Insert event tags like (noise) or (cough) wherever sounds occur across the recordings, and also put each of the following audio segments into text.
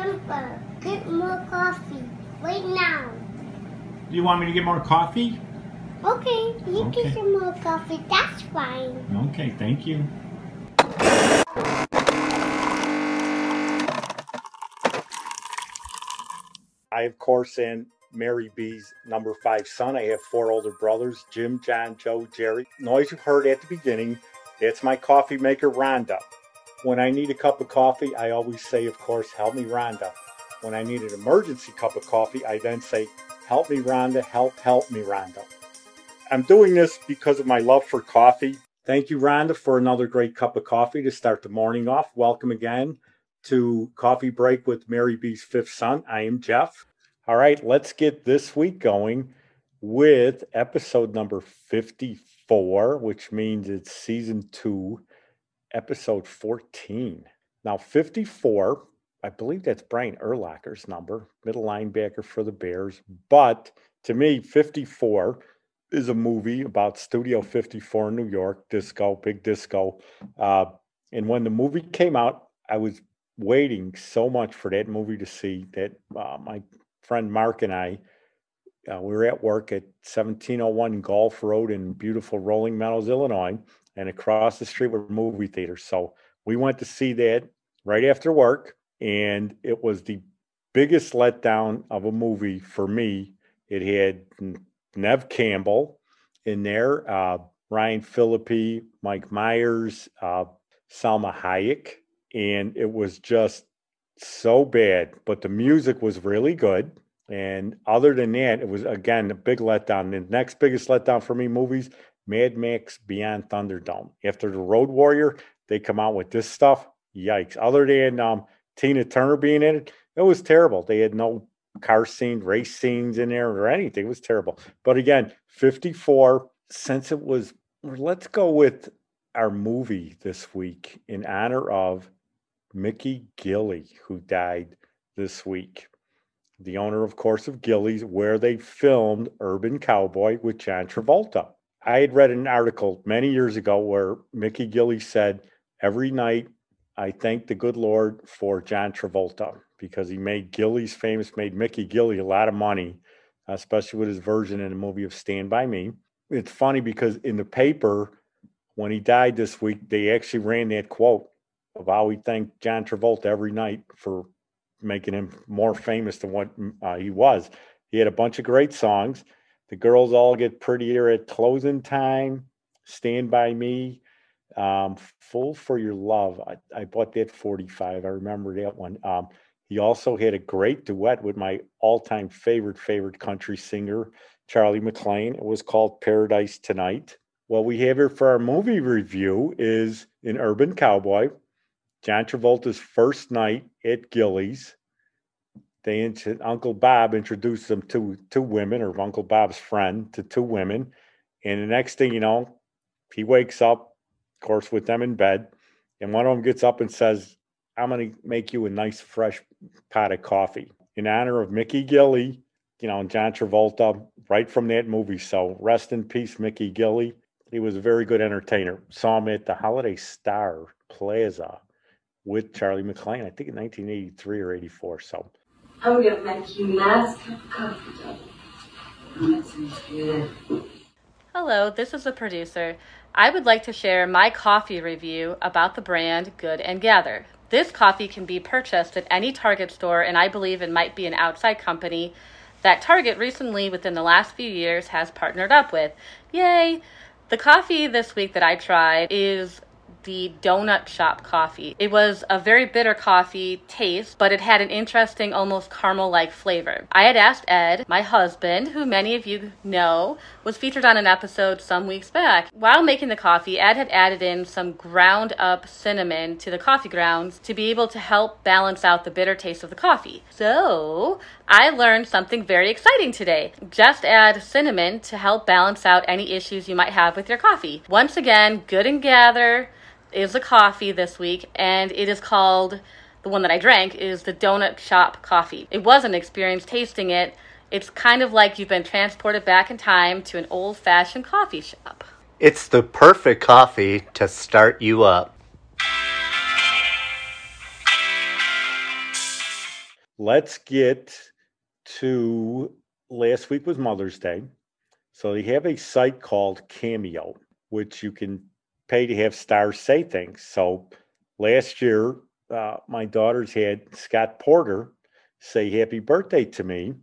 Grandpa, get more coffee right now. Do you want me to get more coffee? Okay, you Okay. get some more coffee. That's fine. Okay, thank you. I, of course, am Mary B's number five son. I have four older brothers Jim, John, Joe, Jerry. Noise you heard at the beginning, that's my coffee maker, Rhonda. When I need a cup of coffee, I always say, of course, help me, Rhonda. When I need an emergency cup of coffee, I then say, help me, Rhonda, help, help me, Rhonda. I'm doing this because of my love for coffee. Thank you, Rhonda, for another great cup of coffee to start the morning off. Welcome again to Coffee Break with Mary B's fifth son. I am Jeff. All right, let's get this week going with episode number 54, which means it's season two, episode 14. Now, 54, I believe that's Brian Urlacher's number, middle linebacker for the Bears. But to me, 54 is a movie about Studio 54 in New York, disco, big disco. Uh, and when the movie came out, I was waiting so much for that movie to see that uh, my friend Mark and I, uh, we were at work at 1701 Golf Road in beautiful Rolling Meadows, Illinois, and across the street were movie theaters. So we went to see that right after work, and it was the biggest letdown of a movie for me. It had Neve Campbell in there, uh, Ryan Phillippe, Mike Myers, uh, Salma Hayek, and it was just so bad. But the music was really good. And other than that, it was again a big letdown. The next biggest letdown for me movies, Mad Max Beyond Thunderdome. After the Road Warrior, they come out with this stuff. Yikes! Other than um, Tina Turner being in it, it was terrible. They had no car scene, race scenes in there or anything. It was terrible. But again, 54, since it was, let's go with our movie this week in honor of Mickey Gilley, who died this week. The owner, of course, of Gilley's, where they filmed Urban Cowboy with John Travolta. I had read an article many years ago where Mickey Gilley said, Every night I thank the good Lord for John Travolta because he made Gilley's famous, made Mickey Gilley a lot of money, especially with his version in the movie of Stand By Me. It's funny because in the paper, when he died this week, they actually ran that quote of how he thanked John Travolta every night for making him more famous than what uh, he was. He had a bunch of great songs. The girls all get prettier at closing time, Stand By Me, um, Fool for Your Love. I, I bought that 45. I remember that one. Um, he also had a great duet with my all-time favorite favorite country singer, Charly McClain. It was called Paradise Tonight. What we have here for our movie review is an Urban Cowboy, John Travolta's first night at Gilley's. They Uncle Bob introduced them to two women, or Uncle Bob's friend to two women, and the next thing you know, he wakes up, of course, with them in bed, and one of them gets up and says, I'm going to make you a nice fresh pot of coffee in honor of Mickey Gilley, you know, and John Travolta, right from that movie. So rest in peace, Mickey Gilley. He was a very good entertainer. Saw him at the Holiday Star Plaza with Charly McClain, I think in 1983 or 84. So I'm to make you nice cup of coffee, Joe. That sounds good. Hello, this is the producer. I would like to share my coffee review about the brand Good and Gather. This coffee can be purchased at any Target store, and I believe it might be an outside company that Target recently, within the last few years, has partnered up with. Yay! The coffee this week that I tried is the Donut Shop coffee. It was a very bitter coffee taste, but it had an interesting, almost caramel like flavor. I had asked Ed, my husband, who many of you know was featured on an episode some weeks back. While making the coffee, Ed had added in some ground up cinnamon to the coffee grounds to be able to help balance out the bitter taste of the coffee. So, I learned something very exciting today. Just add cinnamon to help balance out any issues you might have with your coffee. Once again, Good and Gather is a coffee this week, and it is called the one that I drank is the Donut Shop coffee. It was an experience tasting it. It's kind of like you've been transported back in time to an old fashioned coffee shop. It's the perfect coffee to start you up. let's get to last week was Mother's Day. So they have a site called Cameo, which you can pay to have stars say things. So last year, uh, my daughters had Scott Porter say happy birthday to me.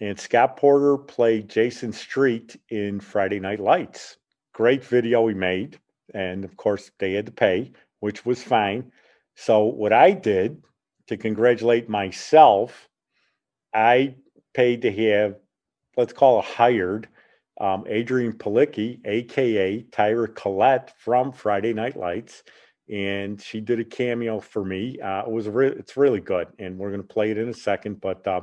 And Scott Porter played Jason Street in Friday Night Lights. Great video he made. And of course, they had to pay, which was fine. So, what I did to congratulate myself, I paid to have, let's call it hired, um, Adrienne Palicki, aka Tyra Collette from Friday Night Lights, and she did a cameo for me. Uh, it was re- it's really good, and we're going to play it in a second. But uh,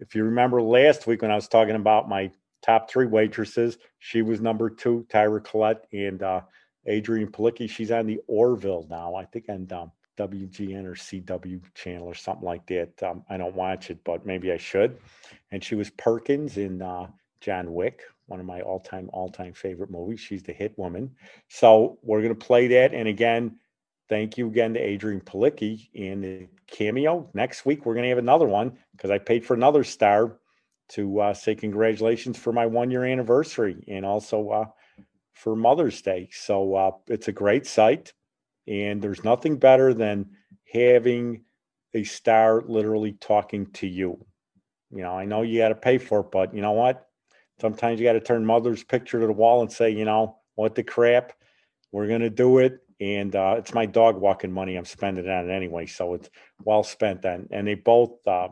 if you remember last week when I was talking about my top three waitresses, she was number two, Tyra Collette, and uh, Adrienne Palicki. She's on the Orville now, I think, on um, WGN or CW channel or something like that. Um, I don't watch it, but maybe I should. And she was Perkins in uh, John Wick, one of my all-time all-time favorite movies. She's the hit woman. So we're gonna play that. And again, thank you again to Adrienne Palicki in the cameo. Next week we're gonna have another one because I paid for another star to uh, say congratulations for my one-year anniversary and also uh, for Mother's Day. So uh, it's a great site, and there's nothing better than having a star literally talking to you. You know, I know you got to pay for it, but you know what? Sometimes you got to turn mother's picture to the wall and say, you know, what the crap? We're going to do it. And uh, it's my dog walking money. I'm spending on it anyway. So it's well spent. And, and they both, uh,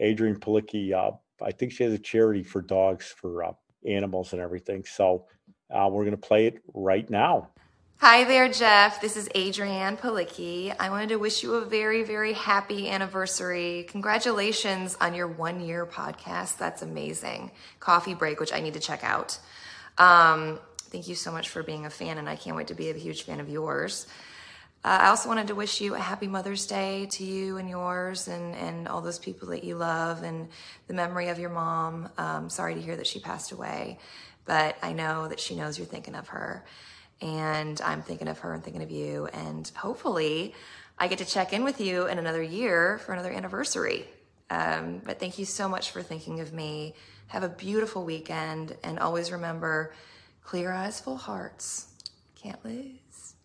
Adrienne Palicki, uh, I think she has a charity for dogs, for uh, animals and everything. So uh, we're going to play it right now. Hi there, Jeff. This is Adrienne Palicki. I wanted to wish you a very, very happy anniversary. Congratulations on your one year podcast. That's amazing. Coffee Break, which I need to check out. Um, thank you so much for being a fan, and I can't wait to be a huge fan of yours. Uh, I also wanted to wish you a happy Mother's Day to you and yours and, and all those people that you love and the memory of your mom. Um, sorry to hear that she passed away, but I know that she knows you're thinking of her and I'm thinking of her and thinking of you. And hopefully, I get to check in with you in another year for another anniversary. Um, but thank you so much for thinking of me. Have a beautiful weekend, and always remember clear eyes, full hearts. Can't lose.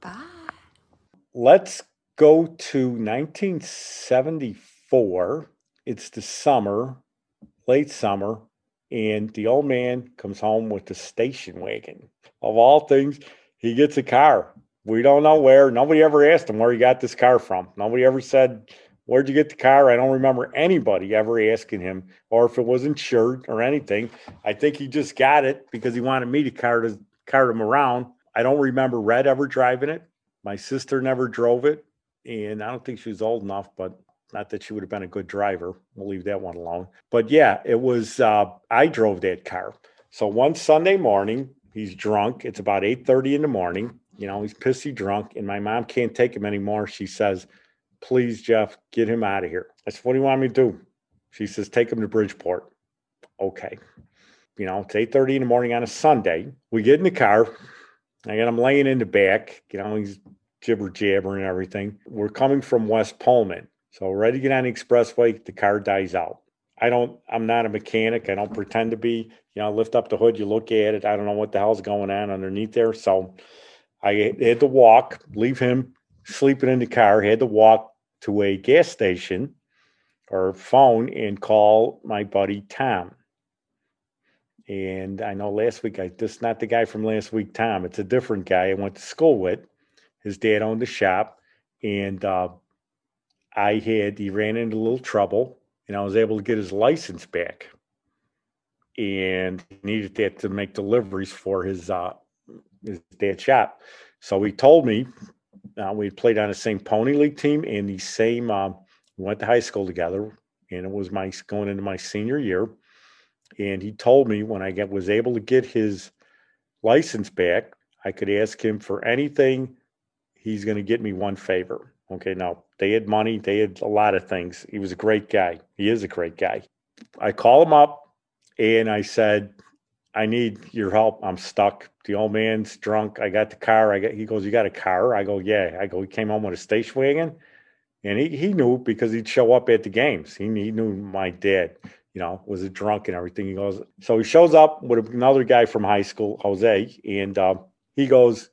Bye. Let's go to 1974. It's the summer, late summer, and the old man comes home with the station wagon of all things, he gets a car. We don't know where. Nobody ever asked him where he got this car from. Nobody ever said, Where'd you get the car? I don't remember anybody ever asking him or if it was insured or anything. I think he just got it because he wanted me to cart, his, cart him around. I don't remember Red ever driving it. My sister never drove it. And I don't think she was old enough, but not that she would have been a good driver. We'll leave that one alone. But yeah, it was, uh, I drove that car. So one Sunday morning, He's drunk. It's about 8:30 in the morning. You know, he's pissy drunk, and my mom can't take him anymore. She says, Please, Jeff, get him out of here. I said, What do you want me to do? She says, Take him to Bridgeport. Okay. You know, it's 8:30 in the morning on a Sunday. We get in the car. I got him laying in the back. You know, he's jibber jabbering and everything. We're coming from West Pullman. So ready to get on the expressway. The car dies out. I don't, I'm not a mechanic. I don't pretend to be. You know, lift up the hood, you look at it. I don't know what the hell's going on underneath there. So I had to walk, leave him sleeping in the car, had to walk to a gas station or phone and call my buddy Tom. And I know last week, I this not the guy from last week, Tom. It's a different guy I went to school with. His dad owned the shop, and uh, I had he ran into a little trouble and I was able to get his license back. And needed that to make deliveries for his uh, his dad's shop. So he told me uh, we played on the same pony league team and the same. We went to high school together, and it was my going into my senior year. And he told me when I get, was able to get his license back, I could ask him for anything. He's going to get me one favor. Okay, now they had money, they had a lot of things. He was a great guy. He is a great guy. I call him up and I said, I need your help. I'm stuck. The old man's drunk. I got the car. I got he goes, You got a car? I go, Yeah. I go, he came home with a station wagon. And he, he knew because he'd show up at the games. He, he knew my dad, you know, was a drunk and everything. He goes, so he shows up with another guy from high school, Jose, and uh, he goes,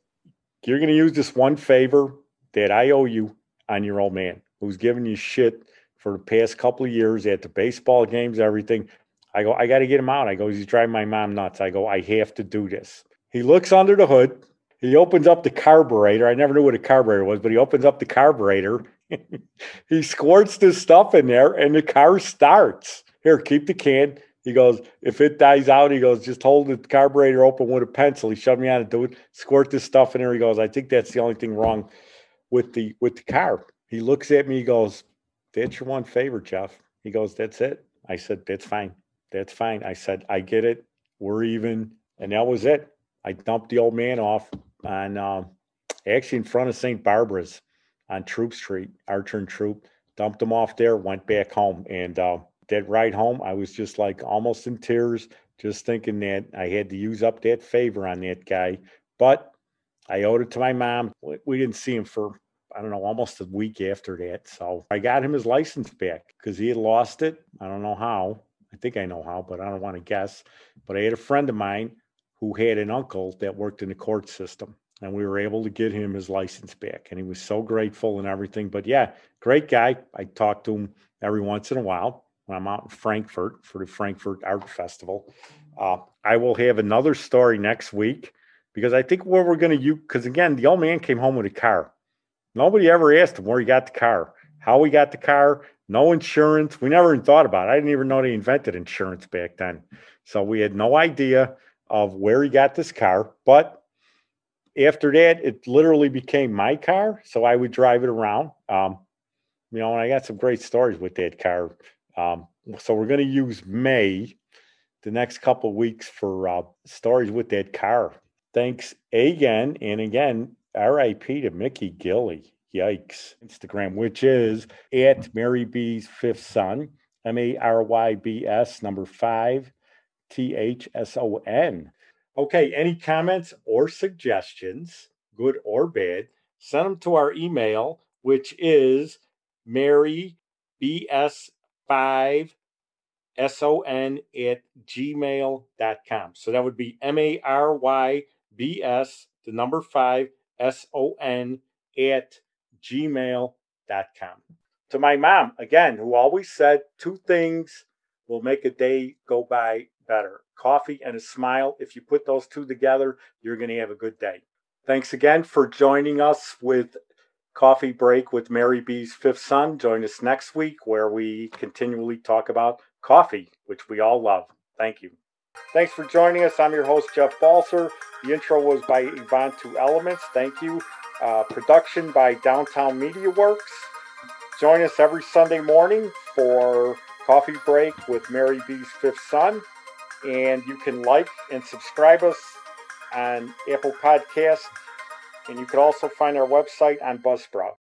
You're going to use this one favor that I owe you on your old man who's giving you shit for the past couple of years at the baseball games, everything. I go, I got to get him out. I go, he's driving my mom nuts. I go, I have to do this. He looks under the hood. He opens up the carburetor. I never knew what a carburetor was, but he opens up the carburetor. (laughs) he squirts this stuff in there and the car starts. Here, keep the can. He goes, if it dies out, he goes, just hold the carburetor open with a pencil. He shoved me on it, do it, squirt this stuff in there. He goes, I think that's the only thing wrong with the with the car. He looks at me, he goes, That's your one favor, Jeff. He goes, That's it. I said, That's fine. That's fine. I said, I get it. We're even. And that was it. I dumped the old man off on uh, actually in front of St. Barbara's on Throop Street, Archer and Throop. Dumped him off there, went back home. And uh, that ride home, I was just like almost in tears, just thinking that I had to use up that favor on that guy. But I owed it to my mom. We didn't see him for, I don't know, almost a week after that. So I got him his license back because he had lost it. I don't know how. I think I know how, but I don't want to guess. But I had a friend of mine who had an uncle that worked in the court system. And we were able to get him his license back. And he was so grateful and everything. But yeah, great guy. I talk to him every once in a while when I'm out in Frankfort for the Frankfort Art Festival. Uh, I will have another story next week because I think where we're going to use, because again, the old man came home with a car. Nobody ever asked him where he got the car, how he got the car, no insurance. We never even thought about it. I didn't even know they invented insurance back then. So we had no idea of where he got this car. But after that, it literally became my car. So I would drive it around. Um, you know, and I got some great stories with that car. Um, so we're going to use May the next couple of weeks for uh, stories with that car. Thanks again and again. RIP to Mickey Gilley. Yikes. Instagram, which is at Mary B's fifth son, M A R Y B S, number five, T H S O N. Okay, any comments or suggestions, good or bad, send them to our email, which is Mary BS5 S-O-N at gmail.com. So that would be M-A-R-Y-B-S, the number five, S-O-N at gmail.com. To my mom, again, who always said two things will make a day go by better. Coffee and a smile. If you put those two together, you're going to have a good day. Thanks again for joining us with Coffee Break with Mary B's Fifth Son. Join us next week where we continually talk about coffee, which we all love. Thank you. Thanks for joining us. I'm your host, Jeff Balser. The intro was by Yvonne Two Elements. Thank you. Uh, production by Downtown Media Works. Join us every Sunday morning for Coffee Break with Mary B's Fifth Son. And you can like and subscribe us on Apple Podcasts. And you can also find our website on Buzzsprout.